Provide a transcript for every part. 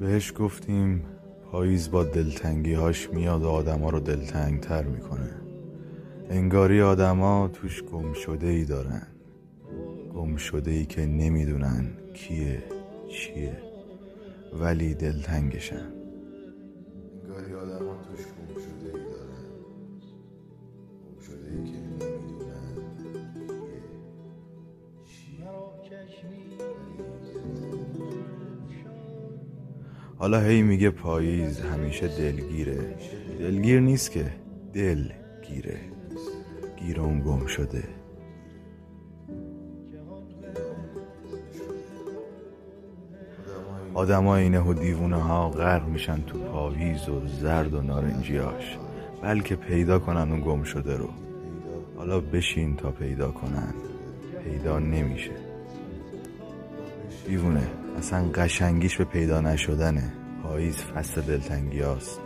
بهش گفتیم پاییز با دلتنگی هاش میاد و آدما رو دلتنگ تر می‌کنه. انگاری آدما توش گم شده ای دارن. گم شده ای که نمی‌دونن کیه چیه. ولی دلتنگشن. انگاری آدما توش گم شده ای حالا هی میگه پاییز همیشه دلگیره. دلگیر نیست که دل گیره. گیر گم شده. آدم اینه و دیوونه ها غرق میشن تو پاویز و زرد و نارنجیاش بلکه پیدا کنن اون گم شده رو. حالا بشین تا پیدا کنن. پیدا نمیشه. دیوونه اصلا قشنگیش به پیدا نشدنه. پاییز فصل دلتنگی هاست.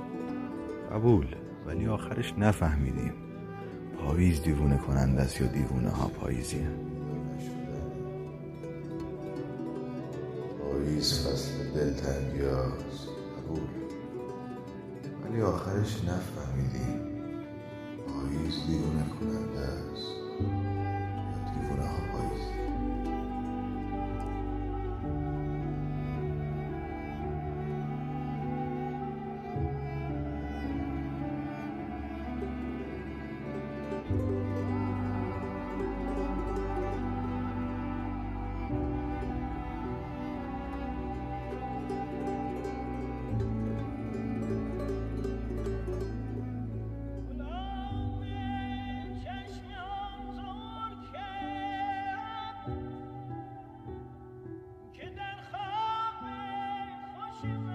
قبول. ولی آخرش نفهمیدیم. پاییز دیوونه کننده است یا دیوونه ها پاییزی؟ پاییز فصل دلتنگی هاست. قبول. ولی آخرش نفهمیدیم. پاییز دیوونه کننده است. you.